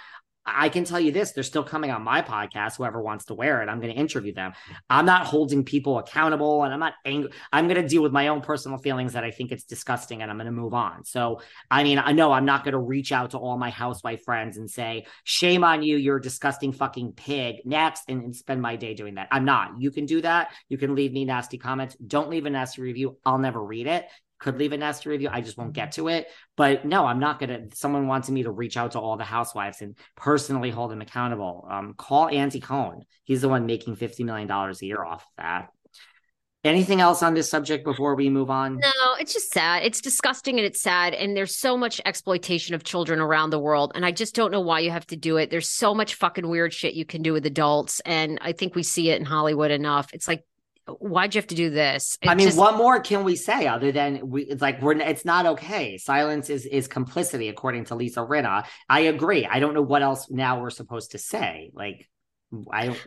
I can tell you this, they're still coming on my podcast. Whoever wants to wear it, I'm going to interview them. I'm not holding people accountable and I'm not angry. I'm going to deal with my own personal feelings that I think it's disgusting and I'm going to move on. So, I mean, I know I'm not going to reach out to all my housewife friends and say, shame on you, you're a disgusting fucking pig next and, and spend my day doing that. I'm not. You can do that. You can leave me nasty comments. Don't leave a nasty review. I'll never read it could leave a nasty review. I just won't get to it. But no, I'm not gonna. Someone wants me to reach out to all the housewives and personally hold them accountable. Um, call Andy Cohen. He's the one making fifty million dollars a year off of that. Anything else on this subject before we move on? No, it's just sad. It's disgusting and it's sad. And there's so much exploitation of children around the world. And I just don't know why you have to do it. There's so much fucking weird shit you can do with adults. And I think we see it in Hollywood enough. It's like why'd you have to do this? It I mean, just... what more can we say other than we? It's like we're. It's not okay. Silence is is complicity, according to Lisa Rinna. I agree. I don't know what else now we're supposed to say. Like, I don't.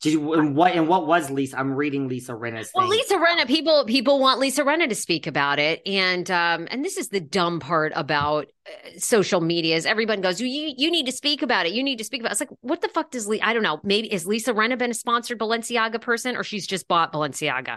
Did you and what and what was Lisa? I'm reading Lisa Rinna's. Well, thing. Lisa Rinna, people people want Lisa Rinna to speak about it, and um, and this is the dumb part about uh, social media is everyone goes, you you need to speak about it. You need to speak about. It. It's like what the fuck does Lee? I don't know. Maybe is Lisa Rinna been a sponsored Balenciaga person, or she's just bought Balenciaga?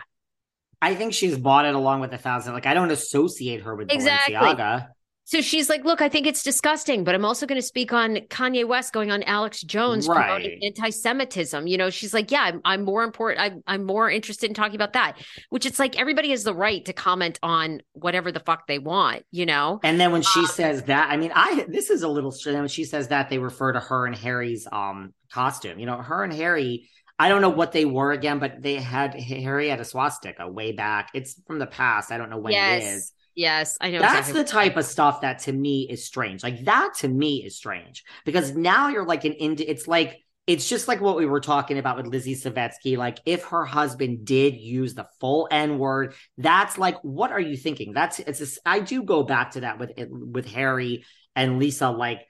I think she's bought it along with a thousand. Like I don't associate her with Exactly. Balenciaga. So she's like, look, I think it's disgusting, but I'm also going to speak on Kanye West going on Alex Jones promoting anti-Semitism. You know, she's like, yeah, I'm, I'm more important. I'm, I'm more interested in talking about that, which it's like everybody has the right to comment on whatever the fuck they want, you know? And then when Um, she says that, I mean, I this is a little strange. When she says that, they refer to her and Harry's um costume. You know, her and Harry. I don't know what they were again, but they had Harry had a swastika way back. It's from the past. I don't know when it yes. is. Yes. I know. That's exactly the type of stuff that to me is strange. Like that to me is strange because now you're like an indie. It's like it's just like what we were talking about with Lizzie Savetsky. Like if her husband did use the full N word, that's like what are you thinking? That's it's. Just, I do go back to that with with Harry and Lisa. Like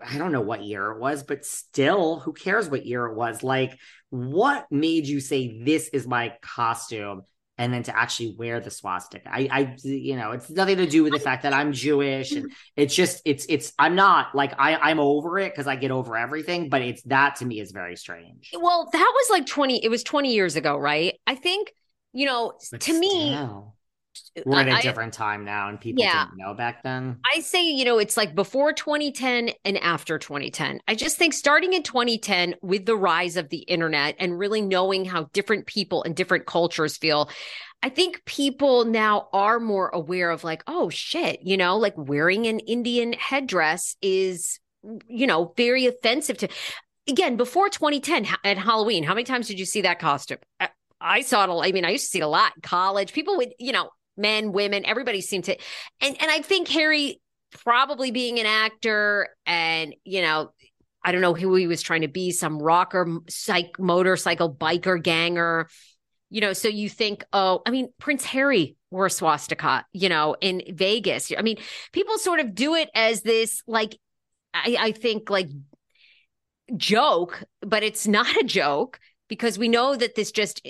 I don't know what year it was, but still, who cares what year it was? Like what made you say this is my costume? And then to actually wear the swastika. I, I, you know, it's nothing to do with the fact that I'm Jewish, and it's just, it's, it's. I'm not like I, I'm over it because I get over everything, but it's that to me is very strange. Well, that was like 20, it was 20 years ago, right? I think, you know, But to me, still, we're in a I- different time now, and people Yeah. didn't know back then. I say, you know, it's like before 2010 and after 2010. I just think starting in 2010 with the rise of the internet and really knowing how different people and different cultures feel, I think people now are more aware of like, oh shit, you know, like wearing an Indian headdress is, you know, very offensive to. Again, before 2010 at Halloween, how many times did you see that costume? I, saw it. a. I mean, I used to see it a lot. in College people would, you know, men, women, everybody seemed to, and and I think Harry probably being an actor and you know i don't know who he was trying to be some rocker psych motorcycle biker ganger you know so you think oh i mean prince harry wore a swastika you know in vegas. I mean people sort of do it as this like i, I think like joke but it's not a joke because we know that this just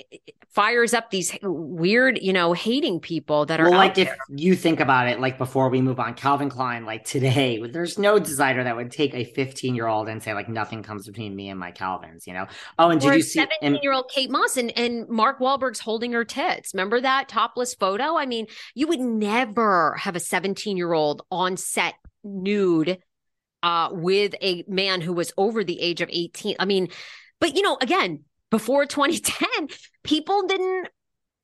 fires up these weird you know hating people that are Well, like there. if you think about it, like before we move on, Calvin Klein, like today, there's no designer that would take a 15 year old and say like nothing comes between me and my Calvins, you know? Oh, and or did you see? 17 year old Kate Moss and, and Mark Wahlberg's holding her tits. Remember that topless photo? I mean, you would never have a 17 year old on set nude uh, with a man who was over the age of 18. I mean, but you know, again, before 2010, people didn't,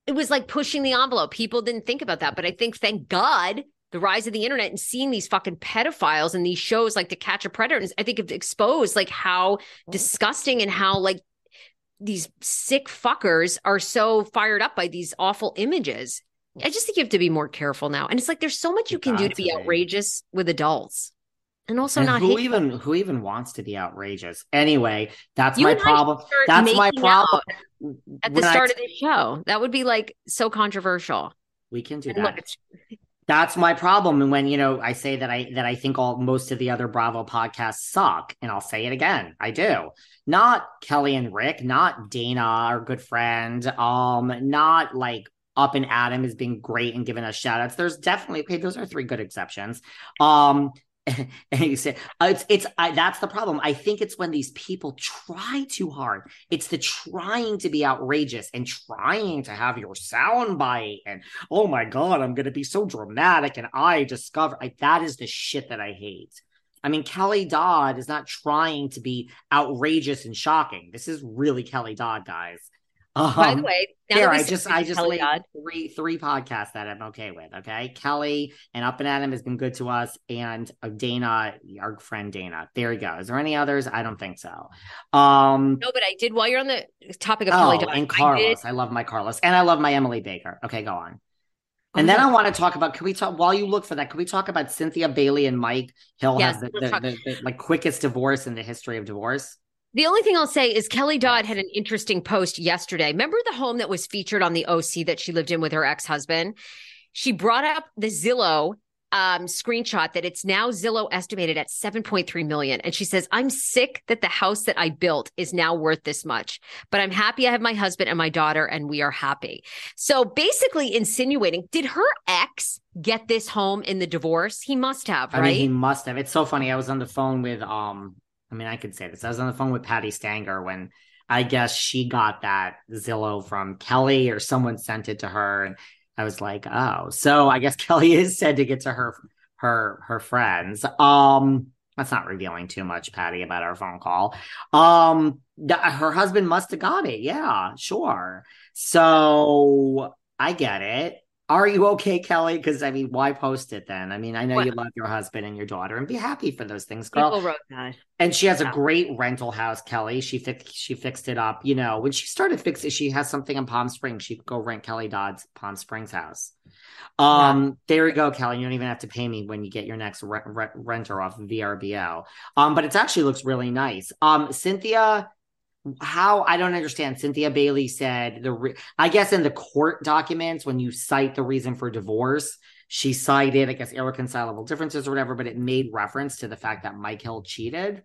it was like pushing the envelope. People didn't think about that. But I think, thank God, the rise of the internet and seeing these fucking pedophiles and these shows like To Catch a Predator, I think it exposed like how disgusting and how like these sick fuckers are so fired up by these awful images. I just think you have to be more careful now. And it's like there's so much you can do to be. outrageous with adults. And also and not who even who even wants to be outrageous? Anyway, that's You my problem. That's my problem. at the When I- start of the show. That would be like so controversial. we can do And that. look, That's my problem. And when you know, I say that I that I think all most of the other Bravo podcasts suck, and I'll say it again. I do. Not Kelly and Rick, not Dana, our good friend. Um, not like Up and Adam is being great and giving us shout outs. There's definitely okay, those are three good exceptions. Um and you say uh, it's it's I, that's the problem. I think it's when these people try too hard. It's the trying to be outrageous and trying to have your sound bite and oh my god, I'm gonna be so dramatic and I discover that is the shit that I hate. I mean, Kelly Dodd is not trying to be outrageous and shocking. This is really Kelly Dodd, guys. Um, by the way, now there, I just I just Kelly three three podcasts that I'm okay with. Okay, Kelly and Up and Adam has been good to us, and uh, Dana, our friend Dana. There you go. Is there any others? I don't think so. Um, no, but I did while you're on the topic of oh, Kelly Dodd. and I Carlos. I, love my Carlos, and I love my Emily Baker. Okay, go on. And then I want to talk about. Can we talk while you look for that? Can we talk about Cynthia Bailey and Mike Hill Yes, has the, the, the, the like quickest divorce in the history of divorce? The only thing I'll say is Kelly Dodd had an interesting post yesterday. Remember the home that was featured on the OC that she lived in with her ex husband? She brought up the Zillow um, screenshot that it's now Zillow estimated at 7.3 million. And she says, I'm sick that the house that I built is now worth this much, but I'm happy I have my husband and my daughter, and we are happy. So basically insinuating, did her ex get this home in the divorce? He must have, right? I mean, he must have. It's so funny. I was on the phone with um, I mean, I could say this. I was on the phone with Patti Stanger when I guess she got that Zillow from Kelly or someone sent it to her. And I was like, oh, so I guess Kelly is said to get to her her her friends. Um, that's not revealing too much, Patty, about our phone call. Um, her husband must have got it. Yeah, sure. So I get it. Are you okay, Kelly? Because I mean, why post it then? I mean, I know you love your husband and your daughter, and be happy for those things, girl. People wrote that, and she has yeah. a great rental house, Kelly. She fixed she fixed it up. You know, when she started fixing, she has something in Palm Springs. She could go rent Kelly Dodd's Palm Springs house. Um, yeah. there you go, Kelly. You don't even have to pay me when you get your next re- re- renter off of VRBO. Um, but it actually looks really nice. Um, Cynthia how I don't understand. Cynthia Bailey said the re- I guess in the court documents when you cite the reason for divorce, she cited I guess irreconcilable differences or whatever, but it made reference to the fact that Mike Hill cheated,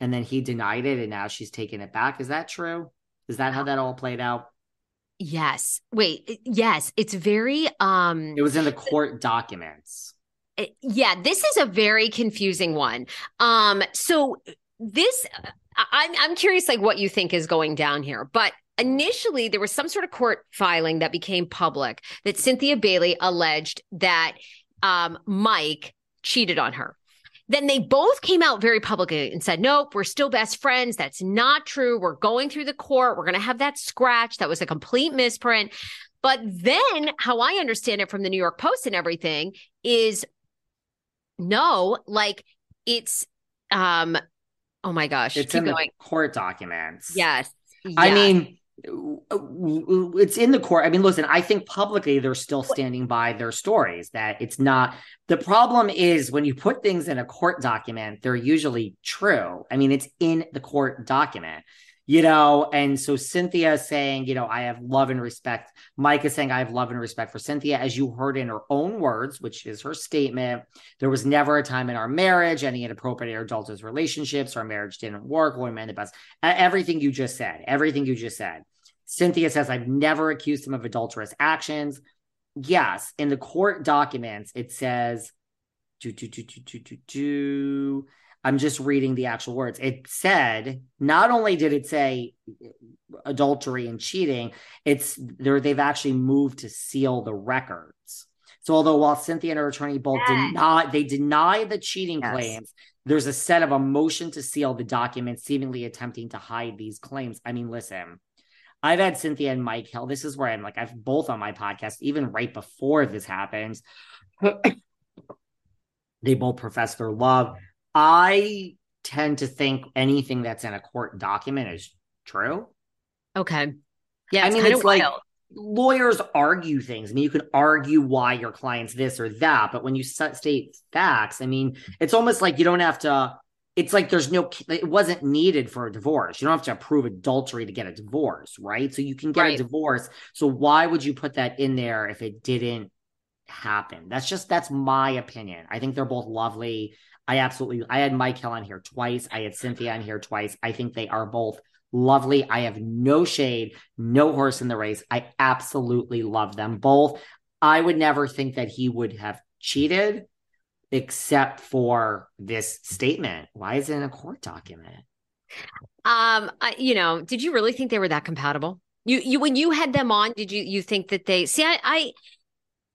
and then he denied it, and now she's taking it back. Is that true? Is that how that all played out? Yes. Wait. Yes. It's very. um It was in the court documents. Yeah, this is a very confusing one. Um, so this I'm I'm curious like what you think is going down here. But initially there was some sort of court filing that became public that Cynthia Bailey alleged that um, Mike cheated on her. Then they both came out very publicly and said, Nope, we're still best friends. That's not true. We're going through the court. We're going to have that scratch. That was a complete misprint. But then, how I understand it from the New York Post and everything is no, like it's um Oh my gosh. It's in going. the court documents. Yes. yes. I mean, it's in the court. I mean, listen, I think publicly they're still standing by their stories that it's not the problem is when you put things in a court document, they're usually true. I mean, it's in the court document you know and so cynthia is saying you know i have love and respect. Mike is saying i have love and respect for cynthia. As you heard in her own words which is her statement there was never a time in our marriage any inappropriate or adulterous relationships our marriage didn't work we meant the best. Everything you just said everything you just said. Cynthia says i've never accused him of adulterous actions. Yes in the court documents it says do do do do do do do I'm just reading the actual words. It said not only did it say adultery and cheating, it's there they've actually moved to seal the records. So although while Cynthia and her attorney both yes. did not they deny the cheating yes. claims, there's a set of a motion to seal the documents, seemingly attempting to hide these claims. I mean, listen, I've had Cynthia and Mike Hill. This is where I'm like, I've both on my podcast, even right before this happens. they both profess their love. I tend to think anything that's in a court document is true. Okay. Yeah. I mean, it's like wild. lawyers argue things. I mean, you can argue why your client's this or that, but when you state facts, I mean, it's almost like you don't have to. It's like there's no, it wasn't needed for a divorce. You don't have to prove adultery to get a divorce, right? So you can get right. a divorce. So why would you put that in there if it didn't happen? That's just, that's my opinion. I think they're both lovely. I absolutely I had Mike Hill on here twice. I had Cynthia on here twice. I think they are both lovely. I have no shade, no horse in the race. I absolutely love them both. I would never think that he would have cheated except for this statement. Why is it in a court document? Um, I, you know, did you really think they were that compatible? You, you, when you had them on, did you, you think that they see? I, I,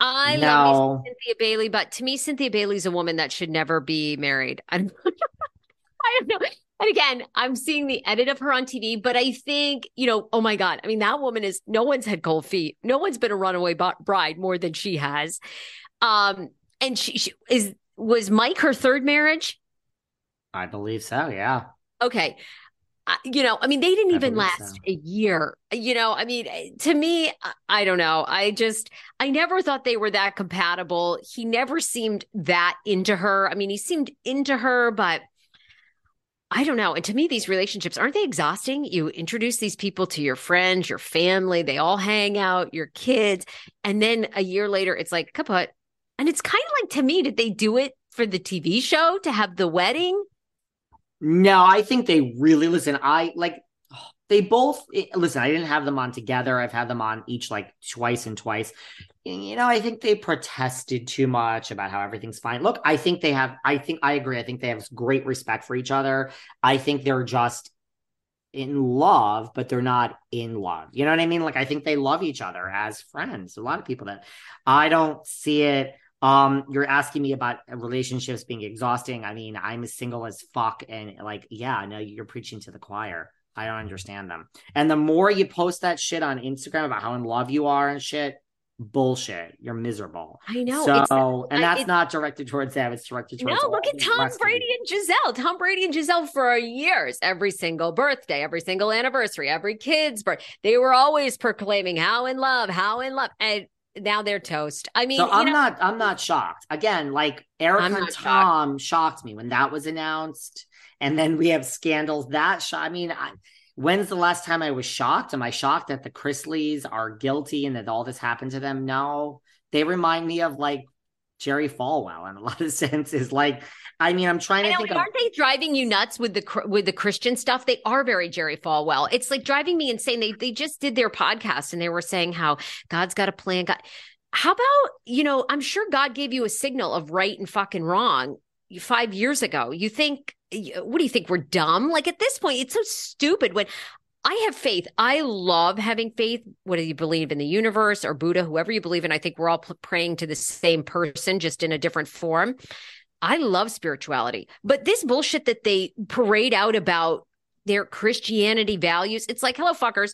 I no. love Cynthia Bailey, but to me, Cynthia Bailey's a woman that should never be married. I don't, I don't know. And again, I'm seeing the edit of her on TV, but I think, you know, oh my God. I mean, that woman is no one's had cold feet. No one's been a runaway bride more than she has. Um, and she, she is, was Mike her third marriage? I believe so. Yeah. Okay you know, I mean, they didn't even last so. a year. You know, I mean, eh, to me, I don't know. I just, I never thought they were that compatible. He never seemed that into her. I mean, he seemed into her, but I don't know. And to me, these relationships aren't they exhausting? You introduce these people to your friends, your family, they all hang out, your kids. And then a year later, it's like kaput. And it's kind of like to me, did they do it for the TV show to have the wedding? No, I think they really listen. I like they both eh, listen. I didn't have them on together. I've had them on each like twice and twice. You know, I think they protested too much about how everything's fine. Look, I think they have. I think I agree. I think they have great respect for each other. I think they're just in love, but they're not in love. You know what I mean? Like I think they love each other as friends. A lot of people that I don't see it um, you're asking me about relationships being exhausting. I mean, I'm as single as fuck, and like, yeah, no, you're preaching to the choir. I don't understand them. And the more you post that shit on Instagram about how in love you are and shit, bullshit. You're miserable. I know. So, and that's not directed towards them. It's directed towards. No, look at Tom Brady and Gisele. Tom Brady and Gisele for years, every single birthday, every single anniversary, every kid's birth, they were always proclaiming how in love, how in love, and now they're toast. I mean, so I'm know, not I'm not shocked. Again, like Erika and Tom shocked. shocked. me when that was announced, and then we have scandals that. Sh- I mean, I, when's the last time I was shocked? Am I shocked that the Chrisleys are guilty and that all this happened to them? No, they remind me of like Jerry Falwell in a lot of senses. Like, I mean, I'm trying to know, think. Aren't they driving you nuts with the with the Christian stuff? They are very Jerry Falwell. It's like driving me insane. They they just did their podcast and they were saying how God's got a plan. God, how about you know? I'm sure God gave you a signal of right and fucking wrong five years ago. You think what do you think we're dumb like at this point it's so stupid when I have faith. I love having faith, whether you believe in the universe or Buddha, whoever you believe in. I think we're all praying to the same person, just in a different form. I love spirituality. But this bullshit that they parade out about their Christianity values, it's like, hello, fuckers.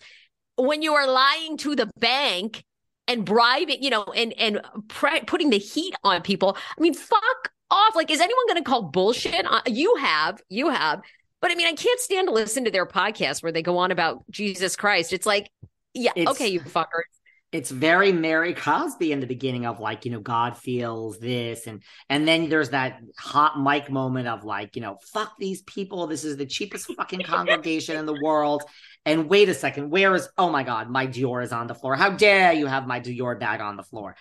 When you are lying to the bank and bribing, you know, and and pre- putting the heat on people, I mean, fuck off. Like, is anyone going to call bullshit? Uh, you have, you have. But I mean, I can't stand to listen to their podcast where they go on about Jesus Christ. It's like, yeah, it's, okay, you fuckers. It's very Mary Cosby in the beginning of like, you know, God feels this. And and then there's that hot mic moment of like, you know, fuck these people. This is the cheapest fucking congregation in the world. And wait a second, where is oh my God, my Dior is on the floor. How dare you have my Dior bag on the floor?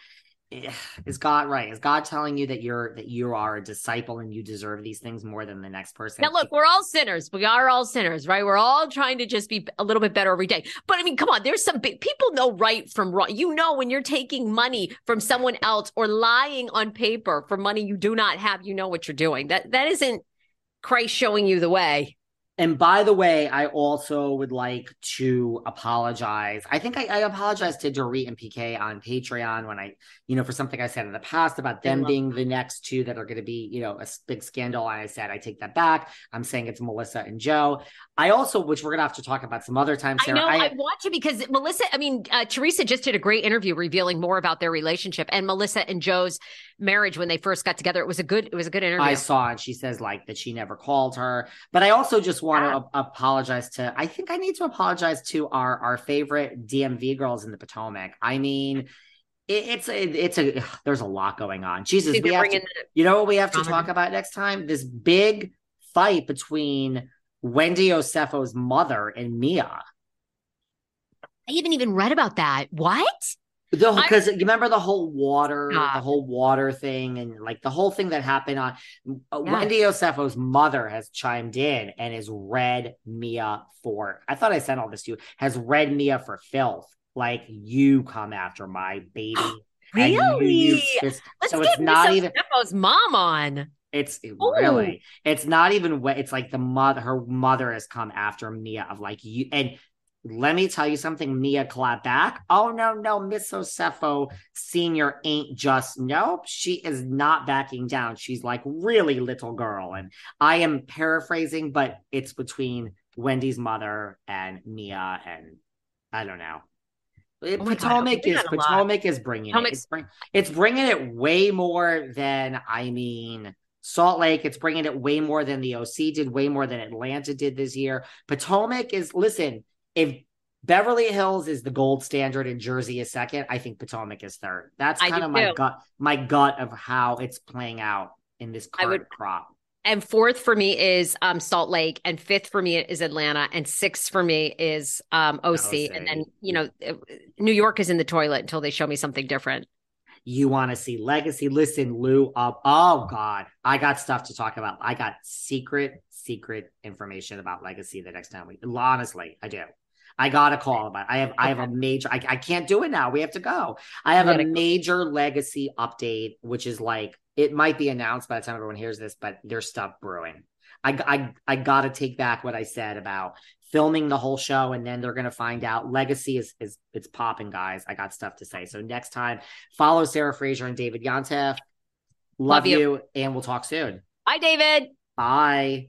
Is God right? Is God telling you that you're that you are a disciple and you deserve these things more than the next person? Now, look, we're all sinners. We are all sinners, right? We're all trying to just be a little bit better every day. But I mean, come on, there's some big people know right from wrong. You know when you're taking money from someone else or lying on paper for money you do not have, you know what you're doing. That that isn't Christ showing you the way. And by the way, I also would like to apologize. I think I, I apologized to Dorit and PK on Patreon when I, you know, for something I said in the past about them being the next two that are going to be, you know, a big scandal. And I said, I take that back. I'm saying it's Melissa and Joe. I also, which we're going to have to talk about some other time. Sarah, I know I, I, want to because Melissa, I mean, uh, Teresa just did a great interview revealing more about their relationship and Melissa and Joe's marriage when they first got together. It was a good, it was a good interview. I saw it. She says like that she never called her, but I also just want yeah. to apologize to. I think I need to apologize to our our favorite DMV girls in the Potomac. I mean. it's a, it's a there's a lot going on. Jesus, we have to, you know what we have to talk about next time? This big fight between Wendy Osefo's mother and Mia. I haven't even read about that. What? Because you remember the whole water, the whole water thing, and like the whole thing that happened on uh, yeah. Wendy Osefo's mother has chimed in and has read Mia for. I thought I sent all this to you. Has read Mia for filth. Like you come after my baby. really? Let's so get it's not even Osefo's mom on. It's Ooh. really, it's not even. It's like the mother, her mother has come after Mia of like you, and let me tell you something, Mia clapped back. Oh, no, no, Miss Osefo Sr. ain't just, nope, she is not backing down. She's like really little girl. And I am paraphrasing, but it's between Wendy's mother and Mia. And I don't know. Oh Potomac God, is Potomac is bringing it. It's, bring, it's bringing it way more than I mean Salt Lake. It's bringing it way more than the OC did, way more than Atlanta did this year. Potomac is listen if Beverly Hills is the gold standard and Jersey is second, I think Potomac is third. That's kind of my too. gut, my gut of how it's playing out in this current would, crop. And fourth for me is um, Salt Lake, and fifth for me is Atlanta, and sixth for me is um, OC. OC. And then you know, New York is in the toilet until they show me something different. you want to see legacy, listen, Lou up. Oh God, I got stuff to talk about. I got secret, secret information about legacy the next time we honestly, I do. I got a call about. It. I have I have a major. I, I can't do it now. We have to go. I have a major go. legacy update, which is like it might be announced by the time everyone hears this, but there's stuff brewing. I I I got to take back what I said about filming the whole show, and then they're gonna find out. Legacy is is it's popping, guys. I got stuff to say. So next time, follow Sarah Fraser and David Yontef. Love, Love you. you, and we'll talk soon. Bye, David. Bye.